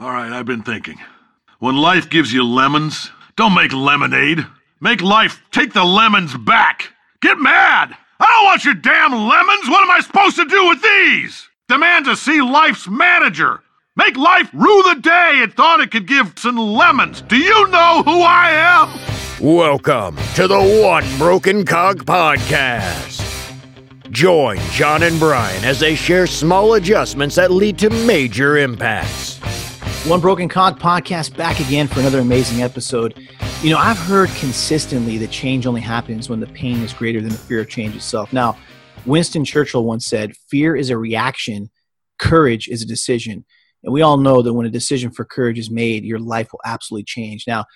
All right, I've been thinking. When life gives you lemons, don't make lemonade. Make life take the lemons back. Get mad! I don't want your damn lemons! What am I supposed to do with these? Demand to see life's manager. Make life rue the day it thought it could give some lemons. Do you know who I am? Welcome to the One Broken Cog Podcast. Join John and Brian as they share small adjustments that lead to major impacts. One Broken Cog podcast back again for another amazing episode. You know, I've heard consistently that change only happens when the pain is greater than the fear of change itself. Now, Winston Churchill once said, Fear is a reaction, courage is a decision. And we all know that when a decision for courage is made, your life will absolutely change. Now,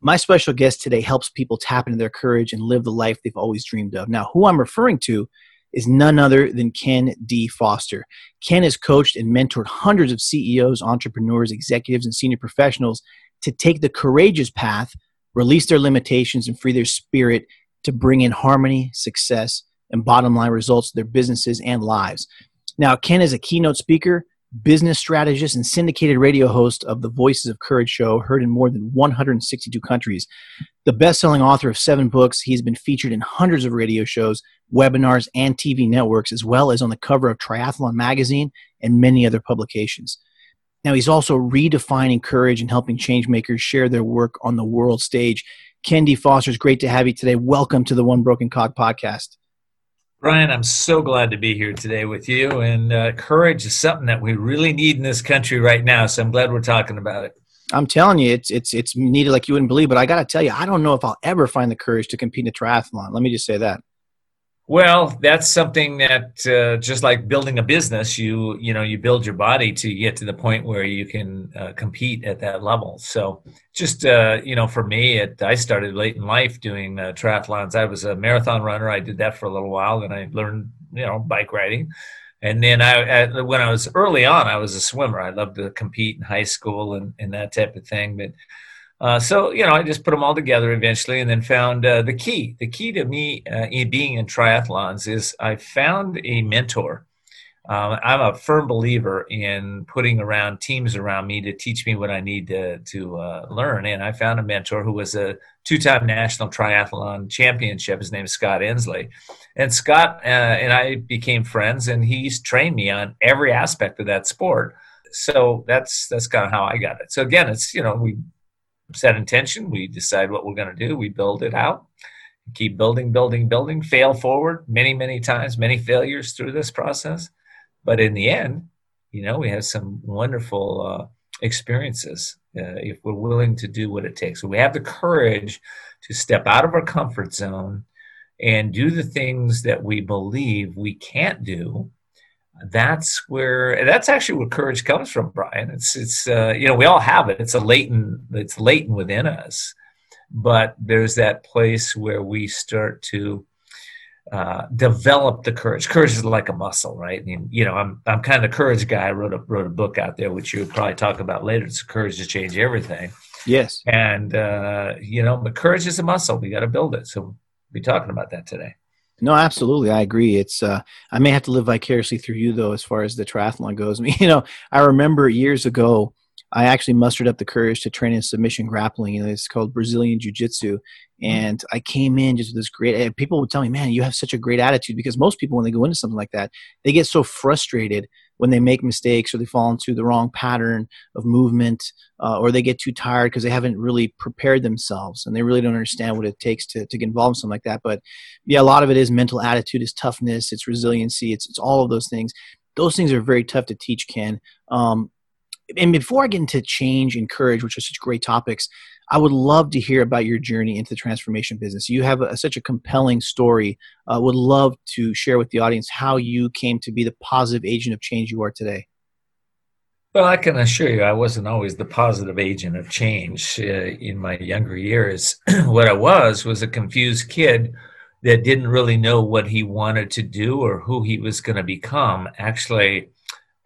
my special guest today helps people tap into their courage and live the life they've always dreamed of. Now, who I'm referring to is none other than Ken D. Foster. Ken has coached and mentored hundreds of CEOs, entrepreneurs, executives, and senior professionals to take the courageous path, release their limitations, and free their spirit to bring in harmony, success, and bottom line results to their businesses and lives. Now, Ken is a keynote speaker, business strategist, and syndicated radio host of the Voices of Courage show, heard in more than 162 countries. The best selling author of seven books, he's been featured in hundreds of radio shows, webinars, and TV networks, as well as on the cover of Triathlon Magazine and many other publications. Now, he's also redefining courage and helping changemakers share their work on the world stage. Ken D. Foster, it's great to have you today. Welcome to the One Broken Cog podcast. Brian, I'm so glad to be here today with you. And uh, courage is something that we really need in this country right now. So I'm glad we're talking about it. I'm telling you, it's it's it's needed like you wouldn't believe. But I got to tell you, I don't know if I'll ever find the courage to compete in a triathlon. Let me just say that. Well, that's something that uh, just like building a business, you you know you build your body to get to the point where you can uh, compete at that level. So, just uh, you know, for me, it, I started late in life doing uh, triathlons. I was a marathon runner. I did that for a little while. Then I learned you know bike riding, and then I when I was early on, I was a swimmer. I loved to compete in high school and, and that type of thing, but uh, so you know, I just put them all together eventually, and then found uh, the key. The key to me uh, in being in triathlons is I found a mentor. Um, I'm a firm believer in putting around teams around me to teach me what I need to to uh, learn, and I found a mentor who was a two-time national triathlon championship. His name is Scott Ensley, and Scott uh, and I became friends, and he's trained me on every aspect of that sport. So that's that's kind of how I got it. So again, it's you know we set intention. We decide what we're going to do. We build it out, keep building, building, building, fail forward many, many times, many failures through this process. But in the end, you know, we have some wonderful uh, experiences uh, if we're willing to do what it takes. So we have the courage to step out of our comfort zone and do the things that we believe we can't do that's where that's actually where courage comes from brian. It's it's uh, you know we all have it. It's a latent it's latent within us. But there's that place where we start to uh, develop the courage. Courage is like a muscle right? I mean, you know i'm i'm kind of the courage guy. I wrote a wrote a book out there which you'll probably talk about later. It's courage to change everything. Yes. And uh, you know but courage is a muscle. We got to build it. So we'll be talking about that today no, absolutely. I agree. It's uh, I may have to live vicariously through you though, as far as the triathlon goes. I mean, you know, I remember years ago, I actually mustered up the courage to train in submission grappling. You know, it's called Brazilian Jiu Jitsu, mm-hmm. and I came in just with this great. People would tell me, "Man, you have such a great attitude." Because most people, when they go into something like that, they get so frustrated when they make mistakes or they fall into the wrong pattern of movement uh, or they get too tired because they haven't really prepared themselves and they really don't understand what it takes to, to get involved in something like that. But yeah a lot of it is mental attitude it's toughness it's resiliency it's, it's all of those things. Those things are very tough to teach ken. Um, and before i get into change and courage which are such great topics I would love to hear about your journey into the transformation business. You have a, such a compelling story. I uh, would love to share with the audience how you came to be the positive agent of change you are today. Well, I can assure you, I wasn't always the positive agent of change uh, in my younger years. what I was was a confused kid that didn't really know what he wanted to do or who he was going to become. Actually,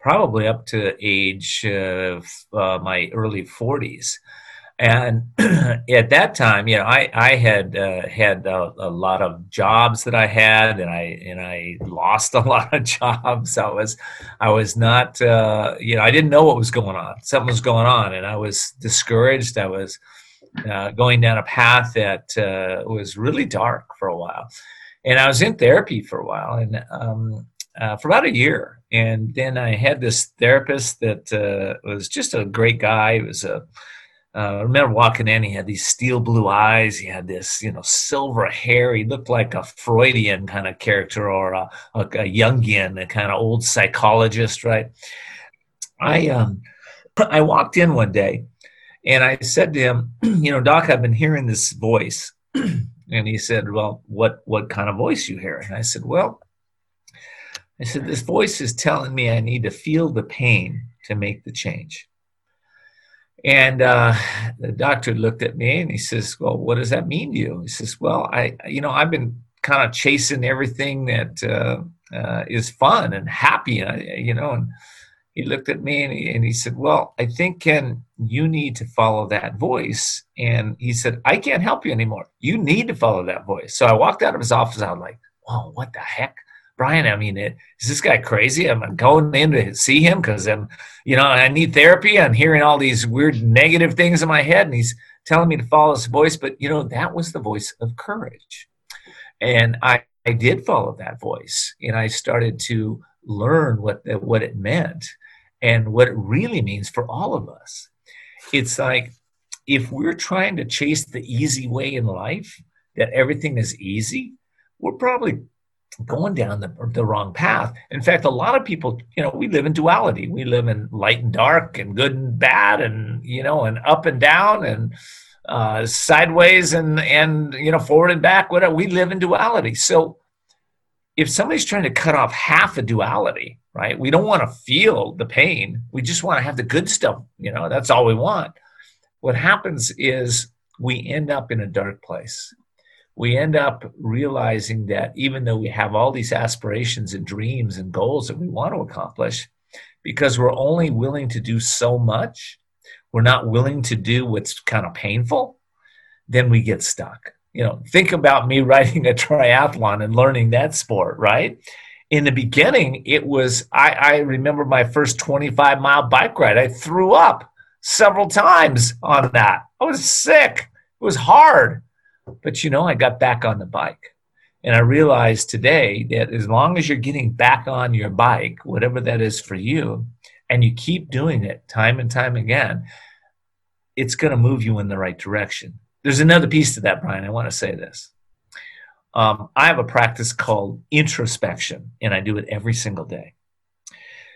probably up to age of uh, my early 40s. And at that time, you know, I I had uh, had a, a, lot of jobs that I had, and I and I lost a lot of jobs. I was I was not, uh, you know, I didn't know what was going on. Something was going on, and I was discouraged. I was uh, going down a path that uh, was really dark for a while, and I was in therapy for a while, and um, uh, for about a year. And then I had this therapist that uh, was just a great guy. He was a uh, I remember walking in, he had these steel blue eyes. He had this, you know, silver hair. He looked like a Freudian kind of character or a, a, a Jungian, a kind of old psychologist, right? I, um, I walked in one day and I said to him, you know, Doc, I've been hearing this voice. and he said, well, what, what kind of voice you hear? And I said, well, I said, this voice is telling me I need to feel the pain to make the change. And uh, the doctor looked at me and he says, "Well, what does that mean to you?" He says, "Well, I, you know, I've been kind of chasing everything that uh, uh, is fun and happy, and you know." And he looked at me and he, and he said, "Well, I think Ken, you need to follow that voice." And he said, "I can't help you anymore. You need to follow that voice." So I walked out of his office. I was like, "Whoa, what the heck?" Brian, I mean, is this guy crazy? I'm going in to see him because I'm, you know, I need therapy. I'm hearing all these weird negative things in my head, and he's telling me to follow his voice. But you know, that was the voice of courage, and I, I did follow that voice, and I started to learn what what it meant and what it really means for all of us. It's like if we're trying to chase the easy way in life, that everything is easy, we're probably going down the, the wrong path. In fact, a lot of people, you know, we live in duality. We live in light and dark and good and bad and, you know, and up and down and uh, sideways and, and, you know, forward and back, whatever. We live in duality. So if somebody's trying to cut off half a duality, right, we don't want to feel the pain. We just want to have the good stuff. You know, that's all we want. What happens is we end up in a dark place we end up realizing that even though we have all these aspirations and dreams and goals that we want to accomplish, because we're only willing to do so much, we're not willing to do what's kind of painful, then we get stuck. You know, think about me writing a triathlon and learning that sport, right? In the beginning, it was, I, I remember my first 25 mile bike ride. I threw up several times on that. I was sick. It was hard but you know, I got back on the bike. And I realized today that as long as you're getting back on your bike, whatever that is for you, and you keep doing it time and time again, it's going to move you in the right direction. There's another piece to that, Brian. I want to say this. Um, I have a practice called introspection, and I do it every single day.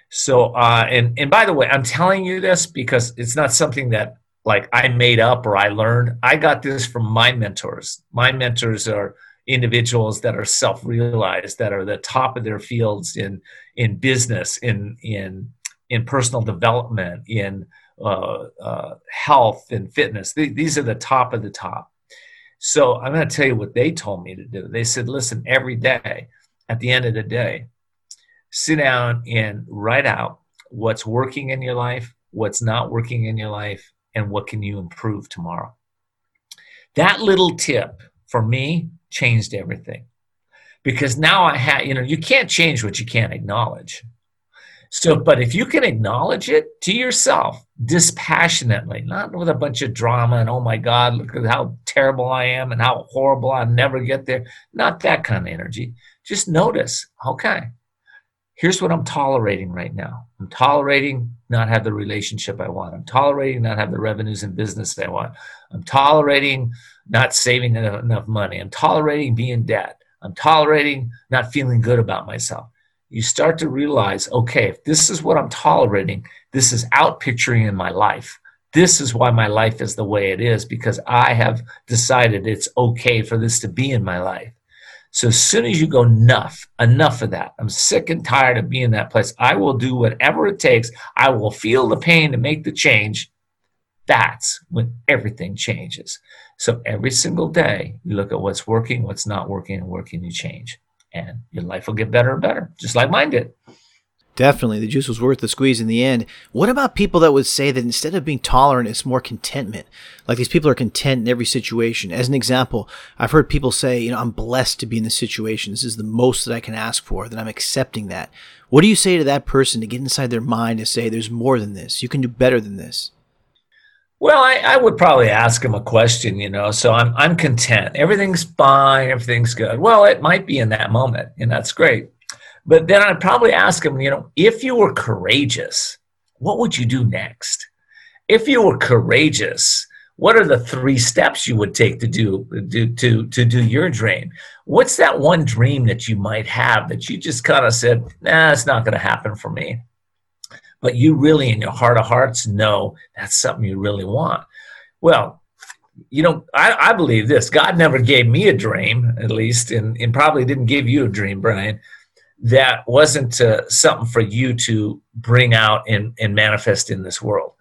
So, uh, and and by the way, I'm telling you this because it's not something that like I made up or I learned. I got this from my mentors. My mentors are individuals that are self-realized, that are the top of their fields in in business, in in in personal development, in uh, uh, health and fitness. These are the top of the top. So I'm going to tell you what they told me to do. They said, listen, every day, at the end of the day, sit down and write out what's working in your life, what's not working in your life, and what can you improve tomorrow. That little tip for me changed everything because now I had, you know, you can't change what you can't acknowledge. So, but if you can acknowledge it to yourself dispassionately, not with a bunch of drama and, oh my God, look at how terrible I am and how horrible I'll never get there, not that kind of energy. Just notice, okay, here's what I'm tolerating right now. I'm tolerating not have the relationship I want. I'm tolerating not have the revenues and business I want. I'm tolerating not saving enough money. I'm tolerating being in debt. I'm tolerating not feeling good about myself. You start to realize, okay, if this is what I'm tolerating, this is out picturing in my life. This is why my life is the way it is because I have decided it's okay for this to be in my life. So as soon as you go, enough, enough of that. I'm sick and tired of being in that place. I will do whatever it takes. I will feel the pain to make the change. That's when everything changes. So every single day, you look at what's working, what's not working, and can you change. And your life will get better and better, just like mine did. Definitely. The juice was worth the squeeze in the end. What about people that would say that instead of being tolerant, it's more contentment? Like these people are content in every situation. As an example, I've heard people say, you know, I'm blessed to be in this situation. This is the most that I can ask for, that I'm accepting that. What do you say to that person to get inside their mind to say, there's more than this? You can do better than this? Well, I, I would probably ask him a question, you know. So I'm I'm content. Everything's fine. Everything's good. Well, it might be in that moment, and that's great. But then I'd probably ask them, you know, if you were courageous, what would you do next? If you were courageous, what are the three steps you would take to do, do to to do your dream? What's that one dream that you might have that you just kind of said, nah, it's not going to happen for me. But you really, in your heart of hearts, know that's something you really want. Well, you know, I, I believe this. God never gave me a dream, at least, and, and probably didn't give you a dream, Brian that wasn't uh, something for you to bring out and, and manifest in this world.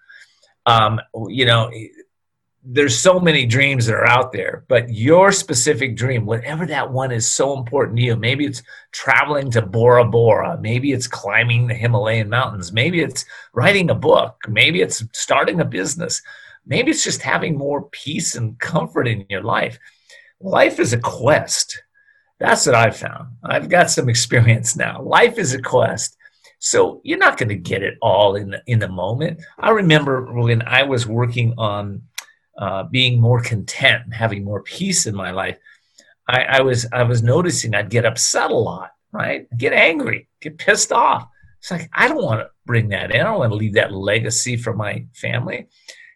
Um, you know, there's so many dreams that are out there, but your specific dream, whatever that one is so important to you, maybe it's traveling to Bora Bora, maybe it's climbing the Himalayan mountains, maybe it's writing a book, maybe it's starting a business, maybe it's just having more peace and comfort in your life. Life is a quest that's what I've found. I've got some experience now. Life is a quest. So you're not going to get it all in the, in the moment. I remember when I was working on uh, being more content and having more peace in my life, I, I, was I was noticing I'd get upset a lot, right? Get angry, get pissed off. It's like I don't want to bring that in. I don't want to leave that legacy for my family.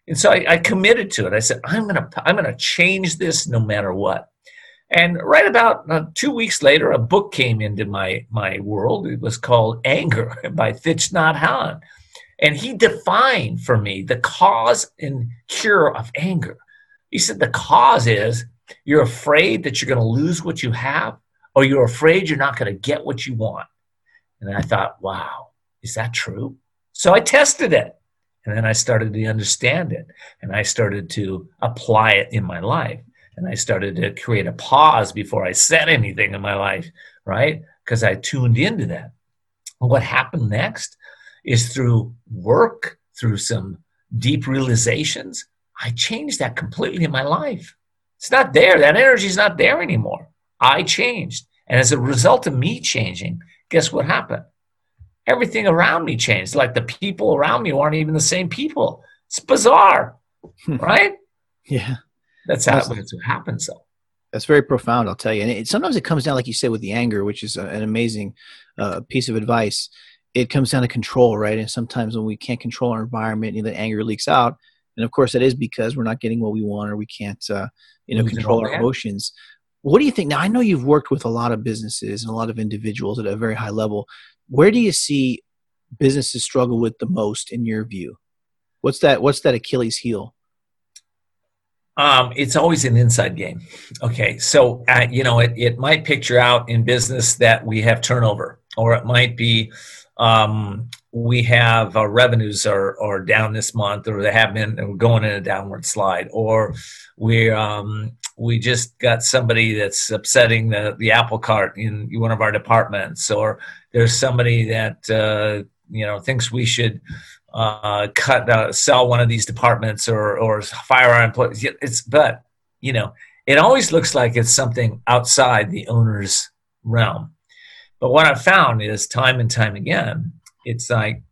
And so I, I committed to it. I said, I'm gonna I'm gonna change this no matter what. And right about uh, two weeks later, a book came into my, my world. It was called Anger by Thich Nhat Hanh. And he defined for me the cause and cure of anger. He said the cause is you're afraid that you're going to lose what you have, or you're afraid you're not going to get what you want. And I thought, wow, is that true? So I tested it. And then I started to understand it. And I started to apply it in my life and I started to create a pause before I said anything in my life, right? Because I tuned into that. What happened next is through work, through some deep realizations, I changed that completely in my life. It's not there. That energy is not there anymore. I changed. And as a result of me changing, guess what happened? Everything around me changed. Like the people around me aren't even the same people. It's bizarre, hmm. right? Yeah. That's how that's what happens, though. That's very profound, I'll tell you. And it, sometimes it comes down, like you said, with the anger, which is a, an amazing uh, piece of advice. It comes down to control, right? And sometimes when we can't control our environment, you know, the anger leaks out. And of course, that is because we're not getting what we want, or we can't, uh, you know, control our emotions. What do you think? Now, I know you've worked with a lot of businesses and a lot of individuals at a very high level. Where do you see businesses struggle with the most, in your view? What's that? What's that Achilles heel? Um, it's always an inside game. Okay, so uh, you know it, it might picture out in business that we have turnover, or it might be um, we have our revenues are, are down this month, or they have been going in a downward slide, or we um, we just got somebody that's upsetting the, the apple cart in one of our departments, or there's somebody that uh, you know thinks we should uh, cut uh, sell one of these departments or or fire our employees. It's but you know it always looks like it's something outside the owner's realm. But what I've found is time and time again, it's like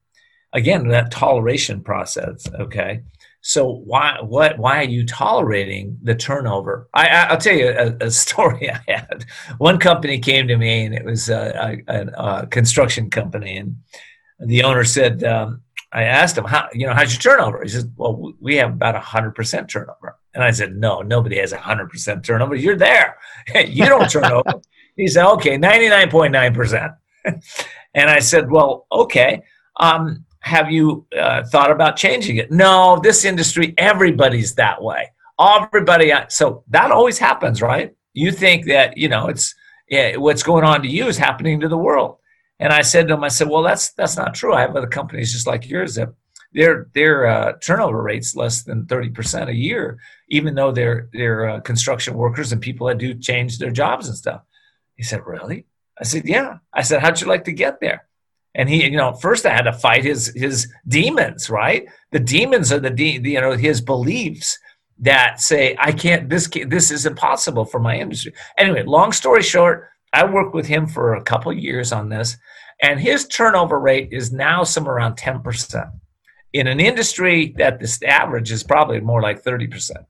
again that toleration process. Okay, so why what why are you tolerating the turnover? I, will tell you a, a, story I had. One company came to me and it was a, a, a construction company and the owner said. Um, I asked him, how, you know, how's your turnover? He says, well, we have about 100% turnover. And I said, no, nobody has 100% turnover. You're there. you don't turn over. He said, okay, 99.9%. and I said, well, okay. Um, have you uh, thought about changing it? No, this industry, everybody's that way. Everybody. Uh, so that always happens, right? You think that, you know, it's yeah, what's going on to you is happening to the world. And I said to him, I said, well, that's that's not true. I have other companies just like yours that their their uh, turnover rates less than thirty percent a year, even though they're they're uh, construction workers and people that do change their jobs and stuff. He said, really? I said, yeah. I said, how'd you like to get there? And he, you know, first I had to fight his his demons, right? The demons are the, de- you know, his beliefs that say I can't. This this is impossible for my industry. Anyway, long story short, I worked with him for a couple years on this, and his turnover rate is now somewhere around ten percent in an industry that the average is probably more like thirty percent.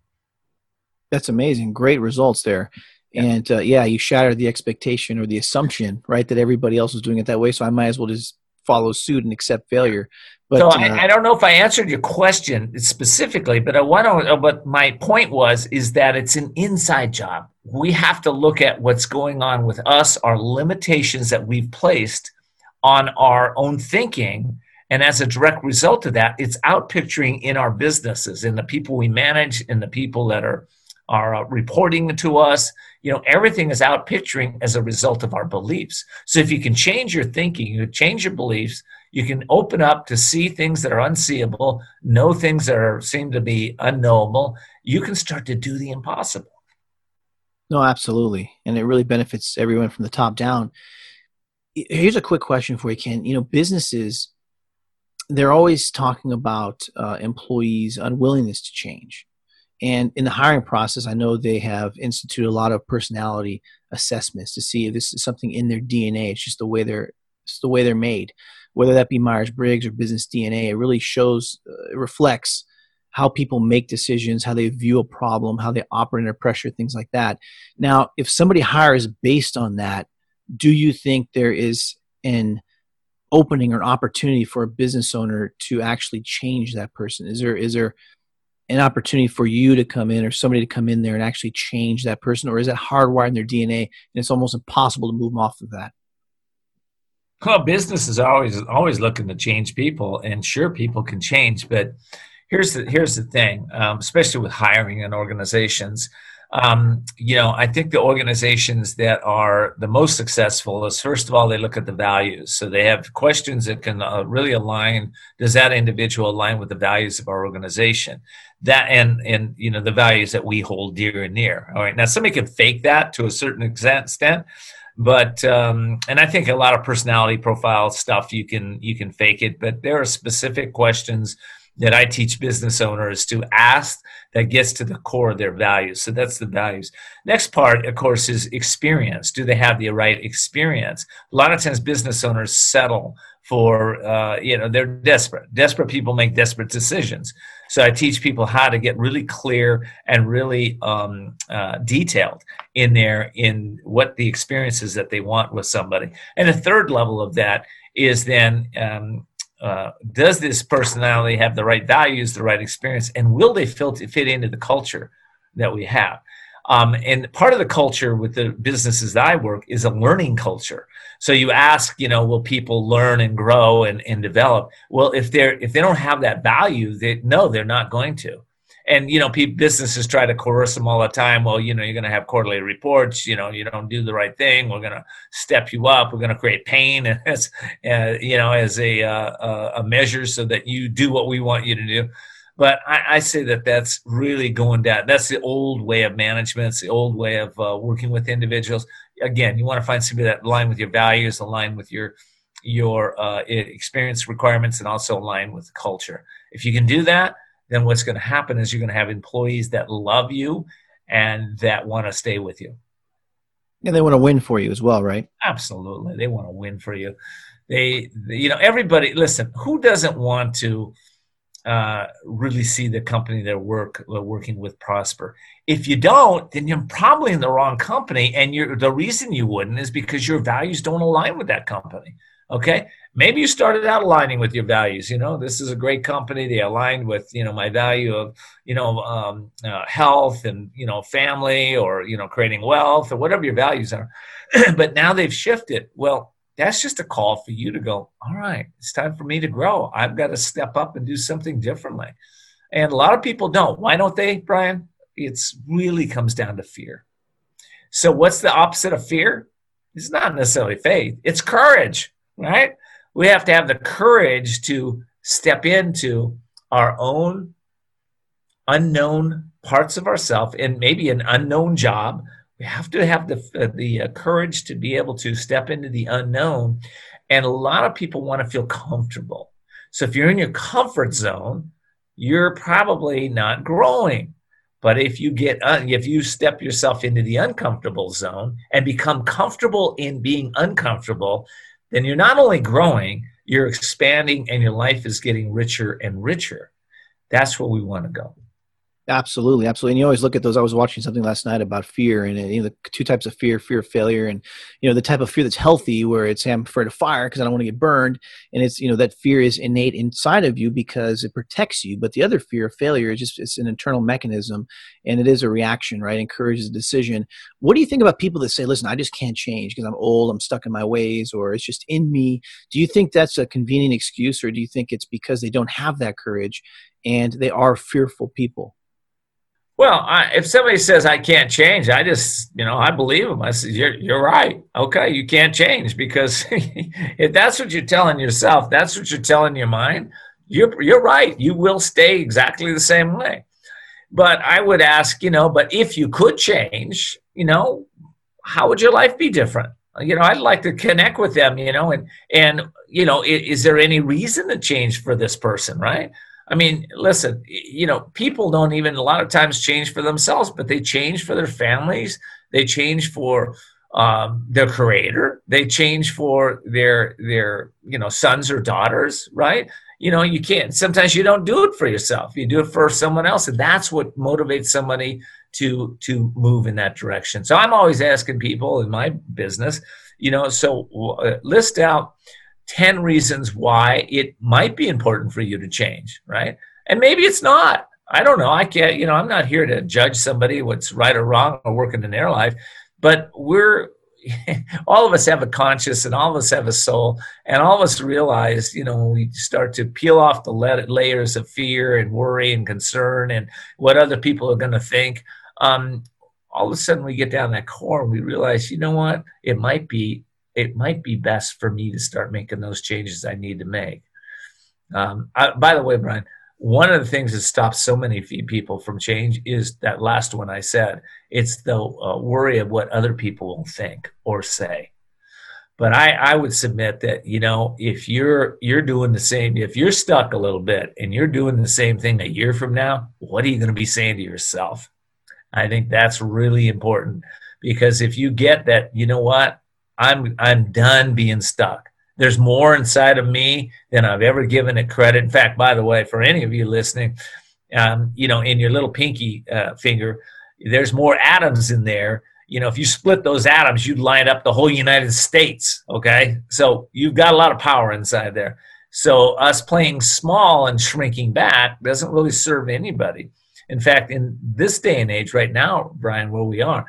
That's amazing. Great results there. Yeah. And uh, yeah, you shattered the expectation or the assumption, right, that everybody else was doing it that way. So I might as well just follow suit and accept failure. But so I, uh, I, don't know if I answered your question specifically, but I want to. But my point was is that it's an inside job. We have to look at what's going on with us, our limitations that we've placed on our own thinking, and as a direct result of that, it's out picturing in our businesses, in the people we manage, in the people that are are uh, reporting to us. You know, everything is out picturing as a result of our beliefs. So if you can change your thinking, you change your beliefs, you can open up to see things that are unseeable, know things that are seem to be unknowable. You can start to do the impossible. No, absolutely, and it really benefits everyone from the top down. Here's a quick question for you, Ken. You know, businesses they're always talking about uh, employees' unwillingness to change and in the hiring process, I know they have instituted a lot of personality assessments to see if this is something in their DNA. It's just the way they're it's the way they're made. Whether that be Myers Briggs or business DNA, it really shows, uh, it reflects how people make decisions, how they view a problem, how they operate under pressure, things like that. Now, if somebody hires based on that, do you think there is an opening or opportunity for a business owner to actually change that person? Is there is there an opportunity for you to come in or somebody to come in there and actually change that person or is it hardwired in their dna and it's almost impossible to move them off of that? Well business is always always looking to change people and sure people can change but here's the here's the thing um, especially with hiring and organizations um, you know, I think the organizations that are the most successful is first of all they look at the values. So they have questions that can uh, really align. Does that individual align with the values of our organization? That and and you know the values that we hold dear and near. All right. Now somebody can fake that to a certain extent, but um, and I think a lot of personality profile stuff you can you can fake it, but there are specific questions that I teach business owners to ask that gets to the core of their values. So that's the values. Next part, of course, is experience. Do they have the right experience? A lot of times, business owners settle for, uh, you know, they're desperate. Desperate people make desperate decisions. So I teach people how to get really clear and really um, uh, detailed in there in what the experiences that they want with somebody. And the third level of that is then um, uh, does this personality have the right values, the right experience, and will they fit, fit into the culture that we have? Um, and part of the culture with the businesses that I work is a learning culture. So you ask, you know, will people learn and grow and, and develop? Well, if they're if they don't have that value, they no, they're not going to and you know people, businesses try to coerce them all the time. Well you know you're going to have quarterly reports. You know you don't do the right thing. We're going to step you up. We're going to create pain as uh, you know as a uh, a measure so that you do what we want you to do. But I, I, say that that's really going down. That's the old way of management. It's the old way of uh, working with individuals. Again you want to find somebody that align with your values align with your your uh, experience requirements and also align with culture. If you can do that then what's going to happen is you're going to have employees that love you and that want to stay with you. And they want to win for you as well, right? Absolutely. They want to win for you. They, you know, everybody, listen, who doesn't want to uh, really see the company they're work, they're working with prosper? If you don't, then you're probably in the wrong company. And you're, the reason you wouldn't is because your values don't align with that company. Okay. Maybe you started out aligning with your values. You know, this is a great company. They aligned with, you know, my value of, you know, um, uh, health and, you know, family or, you know, creating wealth or whatever your values are. but now they've shifted. Well, that's just a call for you to go, all right, it's time for me to grow. I've got to step up and do something differently. And a lot of people don't. Why don't they, Brian? It's really comes down to fear. So, what's the opposite of fear? It's not necessarily faith, it's courage right? We have to have the courage to step into our own unknown parts of ourselves and maybe an unknown job. We have to have the, uh, the uh, courage to be able to step into the unknown And a lot of people want to feel comfortable. So if you're in your comfort zone, you're probably not growing. But if you get if you step yourself into the uncomfortable zone and become comfortable in being uncomfortable, then you're not only growing, you're expanding and your life is getting richer and richer. That's where we want to go. Absolutely, absolutely. And you always look at those. I was watching something last night about fear and you know the two types of fear: fear of failure, and you know the type of fear that's healthy, where it's I'm afraid of fire because I don't want to get burned, and it's you know that fear is innate inside of you because it protects you. But the other fear of failure is just it's an internal mechanism, and it is a reaction, right? It encourages a decision. What do you think about people that say, "Listen, I just can't change because I'm old, I'm stuck in my ways, or it's just in me"? Do you think that's a convenient excuse, or do you think it's because they don't have that courage and they are fearful people? Well, I, if somebody says I can't change, I just, you know, I believe them. I say, you're, you're right. Okay, you can't change because if that's what you're telling yourself, that's what you're telling your mind. You're, you're right. You will stay exactly the same way. But I would ask, you know, but if you could change, you know, how would your life be different? You know, I'd like to connect with them, you know, and and you know, is, is there any reason to change for this person, right? I mean, listen, you know, people don't even a lot of times change for themselves, but they change for their families. They change for um, their creator. They change for their their you know sons or daughters, right? You know, you can't. Sometimes you don't do it for yourself. You do it for someone else, and that's what motivates somebody to to move in that direction. So I'm always asking people in my business, you know, so uh, list out 10 reasons why it might be important for you to change, right? And maybe it's not. I don't know. I can't, you know, I'm not here to judge somebody what's right or wrong or working in their life, but we're, all of us have a conscience and all of us have a soul and all of us realize you know when we start to peel off the layers of fear and worry and concern and what other people are going to think um, all of a sudden we get down that core and we realize you know what it might be it might be best for me to start making those changes I need to make. Um, I, by the way, Brian, one of the things that stops so many people from change is that last one I said. It's the uh, worry of what other people will think or say. But I, I would submit that you know if you're you're doing the same, if you're stuck a little bit and you're doing the same thing a year from now, what are you going to be saying to yourself? I think that's really important because if you get that, you know what, I'm I'm done being stuck. There's more inside of me than I've ever given it credit. In fact, by the way, for any of you listening, um, you know, in your little pinky uh, finger, there's more atoms in there. You know, if you split those atoms, you'd line up the whole United States. Okay, so you've got a lot of power inside there. So us playing small and shrinking back doesn't really serve anybody. In fact, in this day and age, right now, Brian, where we are,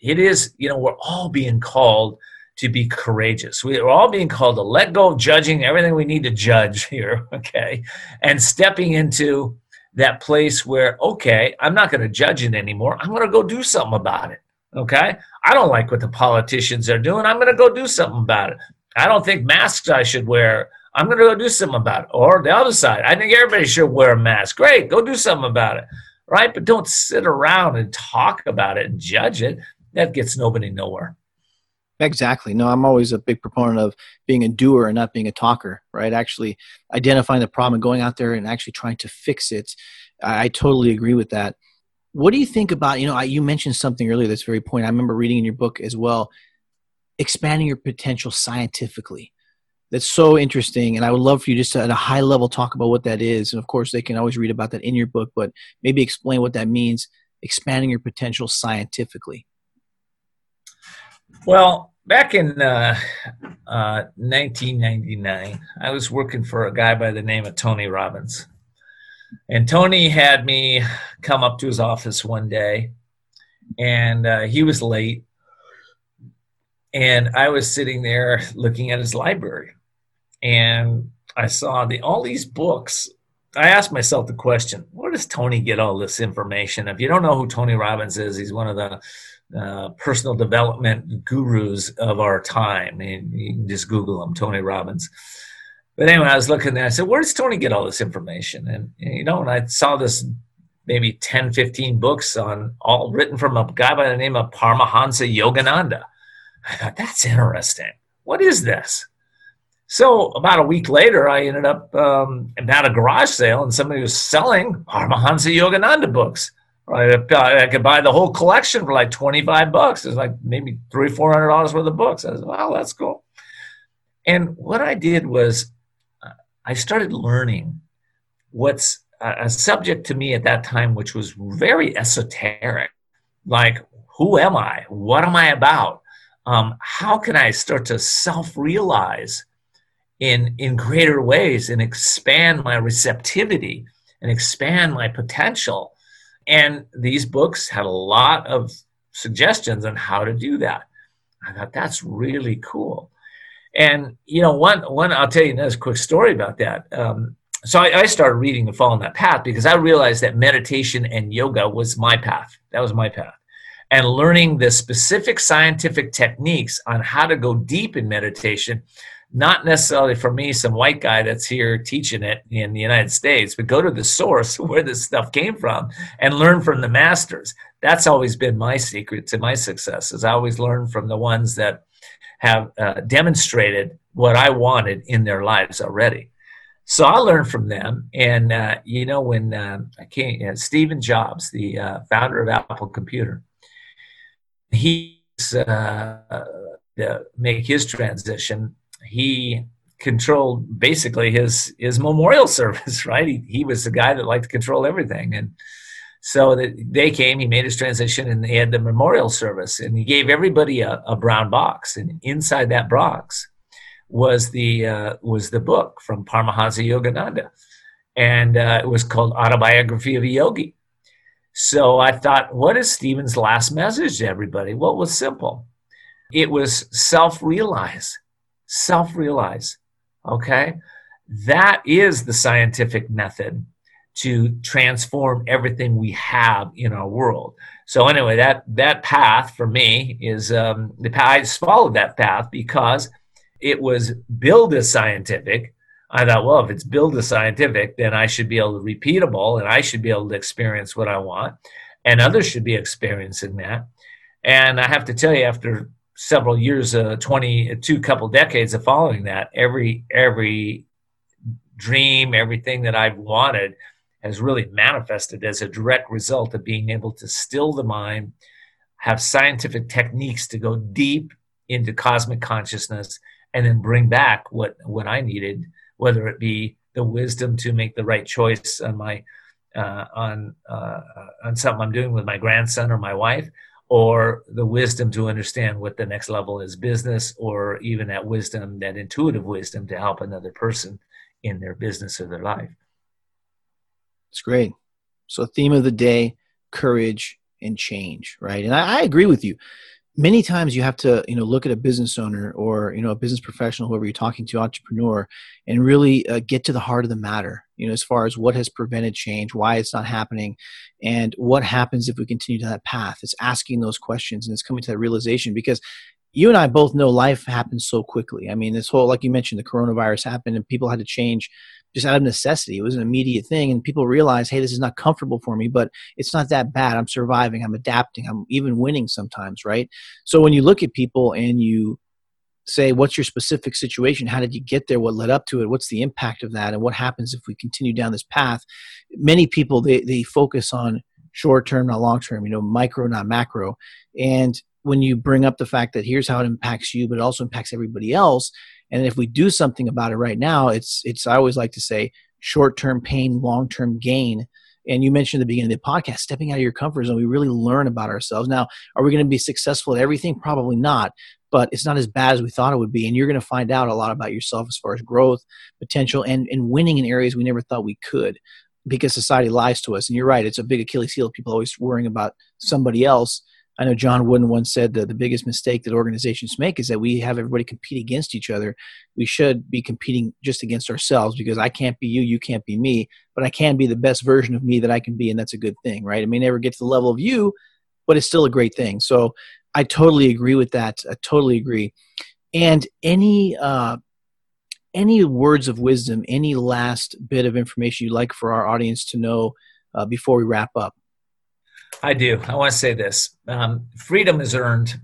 it is you know we're all being called to be courageous. We are all being called to let go of judging everything we need to judge here, okay? And stepping into that place where, okay, I'm not going to judge it anymore. I'm going to go do something about it, okay? I don't like what the politicians are doing. I'm going to go do something about it. I don't think masks I should wear. I'm going to go do something about it. Or the other side, I think everybody should wear a mask. Great, go do something about it, right? But don't sit around and talk about it and judge it. That gets nobody nowhere. Exactly. No, I'm always a big proponent of being a doer and not being a talker, right? Actually identifying the problem and going out there and actually trying to fix it. I, I totally agree with that. What do you think about, you know, I, you mentioned something earlier that's very point. I remember reading in your book as well, expanding your potential scientifically. That's so interesting. And I would love for you just to, at a high level, talk about what that is. And of course, they can always read about that in your book, but maybe explain what that means, expanding your potential scientifically. Well, back in uh, uh, 1999, I was working for a guy by the name of Tony Robbins. And Tony had me come up to his office one day, and uh, he was late. And I was sitting there looking at his library, and I saw the all these books. I asked myself the question: Where does Tony get all this information? If you don't know who Tony Robbins is, he's one of the uh, personal development gurus of our time. And you can just Google them, Tony Robbins. But anyway, I was looking there. I said, where does Tony get all this information? And, and, you know, and I saw this maybe 10, 15 books on all written from a guy by the name of Paramahansa Yogananda. I thought, that's interesting. What is this? So about a week later, I ended up um, at a garage sale, and somebody was selling Paramahansa Yogananda books. Right, I could buy the whole collection for like twenty five bucks. It's like maybe three four hundred dollars worth of books. I said, "Wow, that's cool." And what I did was, uh, I started learning what's a subject to me at that time, which was very esoteric. Like, who am I? What am I about? Um, how can I start to self realize in in greater ways and expand my receptivity and expand my potential? And these books had a lot of suggestions on how to do that. I thought that's really cool. And you know, one one I'll tell you another quick story about that. Um, so I, I, started reading and following that path because I realized that meditation and yoga was my path. That was my path. And learning the specific scientific techniques on how to go deep in meditation not necessarily for me, some white guy that's here teaching it in the United States, but go to the source where this stuff came from and learn from the masters. That's always been my secret to my success. Is I always learn from the ones that have uh, demonstrated what I wanted in their lives already. So I learned from them, and uh, you know when uh, I came, uh, Stephen Jobs, the uh, founder of Apple Computer, he's uh, make his transition he controlled basically his his memorial service right? He, he was the guy that liked to control everything. And so they came he made his transition and they had the memorial service and he gave everybody a, a brown box. And inside that box was the uh, was the book from paramahansa yogananda. And uh, it was called autobiography of a yogi. So i thought what is stephen's last message to everybody? Well it was simple? It was self-realize self realize. Okay? That is the scientific method to transform everything we have in our world. So anyway, that that path for me is um, the path. I followed that path because it was build as scientific. I thought, well, if it's build as scientific, then I should be able to repeatable, and I should be able to experience what I want, and others should be experiencing that. And I have to tell you, after several years, uh, 20, two couple decades of following that, every, every dream, everything that I've wanted has really manifested as a direct result of being able to still the mind, have scientific techniques to go deep into cosmic consciousness, and then bring back what, what I needed, whether it be the wisdom to make the right choice on my uh, on uh, on something I'm doing with my grandson or my wife, or the wisdom to understand what the next level is business, or even that wisdom, that intuitive wisdom to help another person in their business or their life. It's great. So, theme of the day courage and change, right? And I, I agree with you many times you have to you know look at a business owner or you know a business professional whoever you're talking to entrepreneur and really uh, get to the heart of the matter you know as far as what has prevented change why it's not happening and what happens if we continue to that path it's asking those questions and it's coming to that realization because you and I both know life happens so quickly. I mean, this whole, like you mentioned, the coronavirus happened and people had to change just out of necessity. It was an immediate thing, and people realized, hey, this is not comfortable for me, but it's not that bad. I'm surviving. I'm adapting. I'm even winning sometimes, right? So when you look at people and you say, what's your specific situation? How did you get there? What led up to it? What's the impact of that? And what happens if we continue down this path? Many people they they focus on short term, not long term. You know, micro, not macro, and when you bring up the fact that here's how it impacts you, but it also impacts everybody else, and if we do something about it right now, it's it's I always like to say short term pain, long term gain. And you mentioned at the beginning of the podcast, stepping out of your comfort zone, we really learn about ourselves. Now, are we going to be successful at everything? Probably not, but it's not as bad as we thought it would be. And you're going to find out a lot about yourself as far as growth, potential, and, and winning in areas we never thought we could because society lies to us. And you're right, it's a big Achilles heel. People always worrying about somebody else I know John Wooden once said that the biggest mistake that organizations make is that we have everybody compete against each other. We should be competing just against ourselves because I can't be you, you can't be me, but I can be the best version of me that I can be, and that's a good thing, right? I may never get to the level of you, but it's still a great thing. So I totally agree with that. I totally agree. And any uh, any words of wisdom, any last bit of information you'd like for our audience to know uh, before we wrap up? I do. I want to say this um, freedom is earned.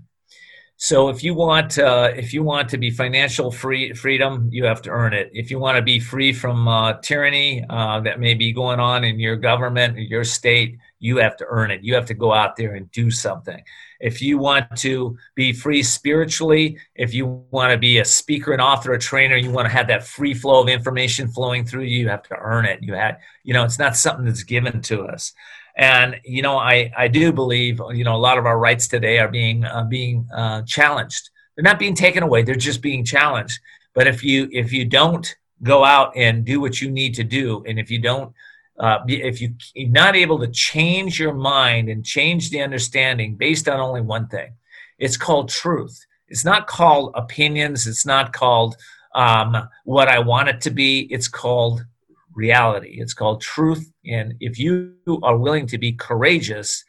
So if you want uh, if you want to be financial free freedom, you have to earn it. If you want to be free from uh, tyranny uh, that may be going on in your government, or your state, you have to earn it. You have to go out there and do something. If you want to be free spiritually, if you want to be a speaker, an author, a trainer, you want to have that free flow of information flowing through you, you have to earn it. You had, you know, it's not something that's given to us. And you know, I I do believe you know a lot of our rights today are being uh, being uh, challenged. They're not being taken away; they're just being challenged. But if you if you don't go out and do what you need to do, and if you don't uh, if you, are not able to change your mind and change the understanding based on only one thing, it's called truth. It's not called opinions. It's not called um, what I want it to be. It's called reality. It's called truth. And if you are willing to be courageous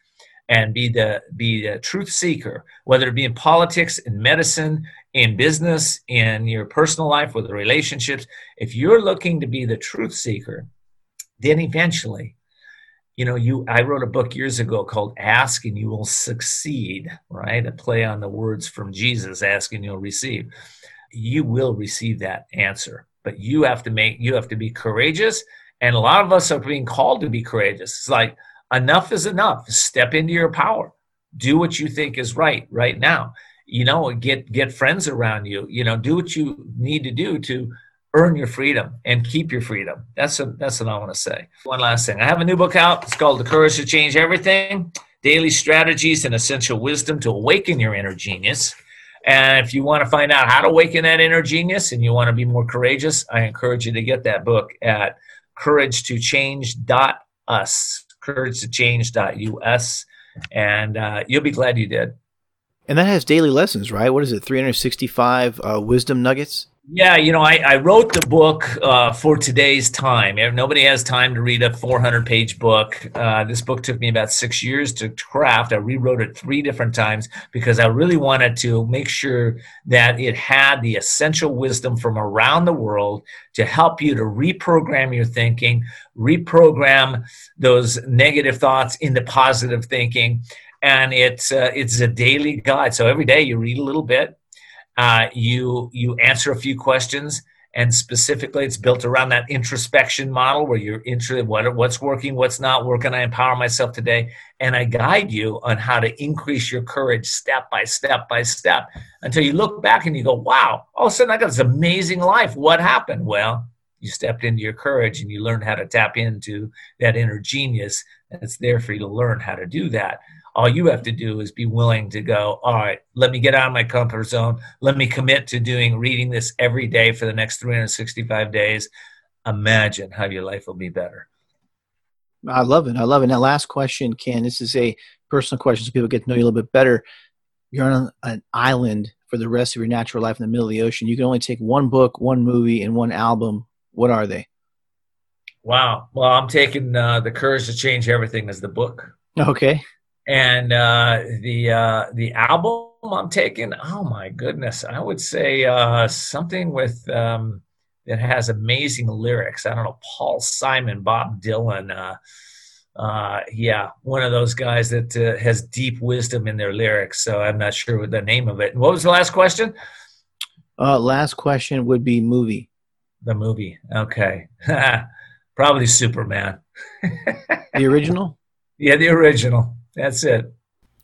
and be the be the truth seeker, whether it be in politics, in medicine, in business, in your personal life, with relationships, if you're looking to be the truth seeker, then eventually, you know, you I wrote a book years ago called Ask and You Will Succeed, right? A play on the words from Jesus, ask and you'll receive. You will receive that answer but you have to make you have to be courageous. And a lot of us are being called to be courageous. It's like enough is enough. Step into your power. Do what you think is right right now. You know get get friends around you. You know do what you need to do to earn your freedom and keep your freedom. That's a, that's what i want to say. One last thing. I have a new book out. It's called the courage to change everything daily strategies and essential wisdom to awaken your inner genius and if you want to find out how to awaken that inner genius and you want to be more courageous, I encourage you to get that book at couragetochange.us, couragetochange.us, and uh, you'll be glad you did. And that has daily lessons, right? What is it, 365 uh, wisdom nuggets? Yeah, you know, I, I wrote the book uh, for today's time. Nobody has time to read a 400 page book. Uh, this book took me about six years to craft. I rewrote it three different times because I really wanted to make sure that it had the essential wisdom from around the world to help you to reprogram your thinking, reprogram those negative thoughts into positive thinking. And it's, uh, it's a daily guide. So every day you read a little bit uh, you you answer a few questions, and specifically, it's built around that introspection model where you're interested what what's working, what's not working. I empower myself today, and I guide you on how to increase your courage step by step by step until you look back and you go, "Wow! All of a sudden, I got this amazing life. What happened?" Well, you stepped into your courage and you learned how to tap into that inner genius that's there for you to learn how to do that all you have to do is be willing to go all right let me get out of my comfort zone. Let me commit to doing reading this every day for the next 365 days. Imagine how your life will be better. I love it. I love it. Now last question ken. This is a personal question so people get to know you a little bit better. You're on an island for the rest of your natural life in the middle of the ocean. You can only take one book one movie and one album. What are they? Wow. Well i'm taking uh, the courage to change everything as the book. Okay and uh, the uh, the album I'm taking, oh my goodness, I would say uh, something with um, that has amazing lyrics. I don't know, Paul Simon, Bob Dylan. Uh, uh, yeah, one of those guys that uh, has deep wisdom in their lyrics. So I'm not sure what the name of it. What was the last question? last question would be movie. The movie. Okay. Probably Superman. the original? Yeah, the original. That's it.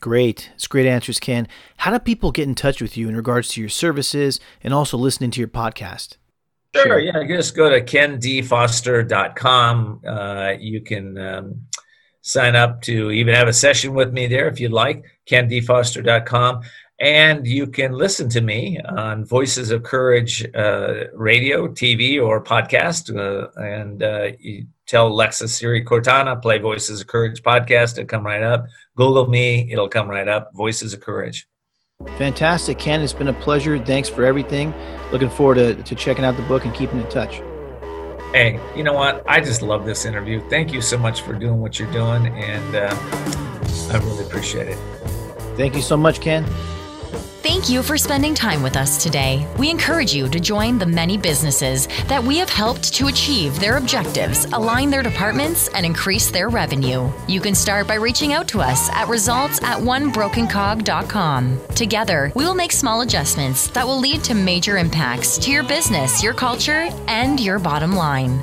Great. It's great answers, Ken. How do people get in touch with you in regards to your services and also listening to your podcast? Sure. sure. Yeah. Just go to kendfoster.com. Uh, you can um, sign up to even have a session with me there if you'd like. kendfoster.com. And you can listen to me on Voices of Courage uh, radio, TV, or podcast. Uh, and uh, you tell Alexa, Siri, Cortana, play Voices of Courage podcast. It'll come right up. Google me, it'll come right up. Voices of Courage. Fantastic, Ken. It's been a pleasure. Thanks for everything. Looking forward to, to checking out the book and keeping in touch. Hey, you know what? I just love this interview. Thank you so much for doing what you're doing, and uh, I really appreciate it. Thank you so much, Ken. Thank you for spending time with us today. We encourage you to join the many businesses that we have helped to achieve their objectives, align their departments, and increase their revenue. You can start by reaching out to us at results at onebrokencog.com. Together, we will make small adjustments that will lead to major impacts to your business, your culture, and your bottom line.